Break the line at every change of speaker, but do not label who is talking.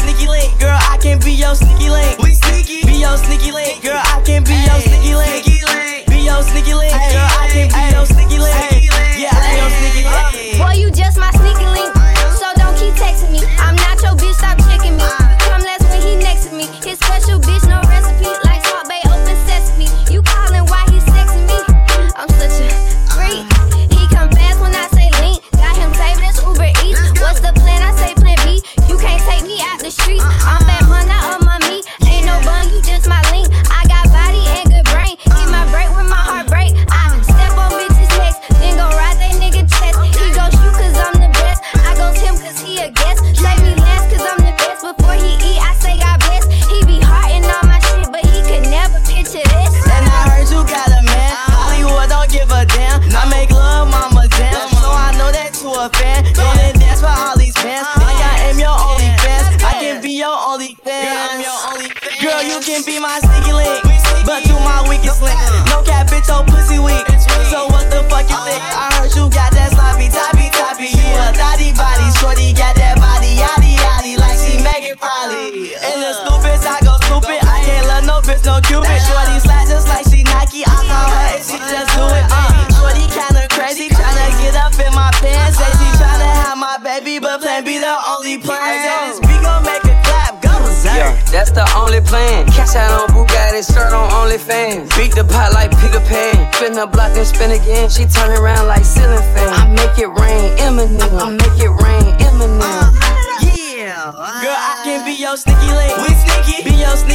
sneaky link, girl. I can be your sneaky link.
We sneaky.
Be your sneaky link, girl. I can be your sneaky link. Be your sneaky link, girl. I can be your sneaky link. Yeah, I'm your sneaky link.
Boy, you just my you
can be my sneaky link. But you my weakest link. No cat, bitch, your pussy weak. So what the fuck you think? I heard you got that sloppy, toppy, toppy. You a thotty body. Shorty got that body, yaddy, yaddy. Like she Megan Polly. And the stupid, I go stupid. I can't love no bitch, no cupid. Shorty slap just like she Nike. I call her and she just do it. Uh, shorty kinda crazy, tryna get up in my pants. Say she tryna have my baby, but plan B the only plan.
That's the only plan. Cash out on Bugatti, skirt on OnlyFans. Beat the pot like Peter Pan. Spin the block and spin again. She turn around like ceiling fan. I make it rain, Eminem. I make it rain, Eminem. Yeah, uh.
girl, I can be your sneaky link.
We sneaky.
Be your sneaky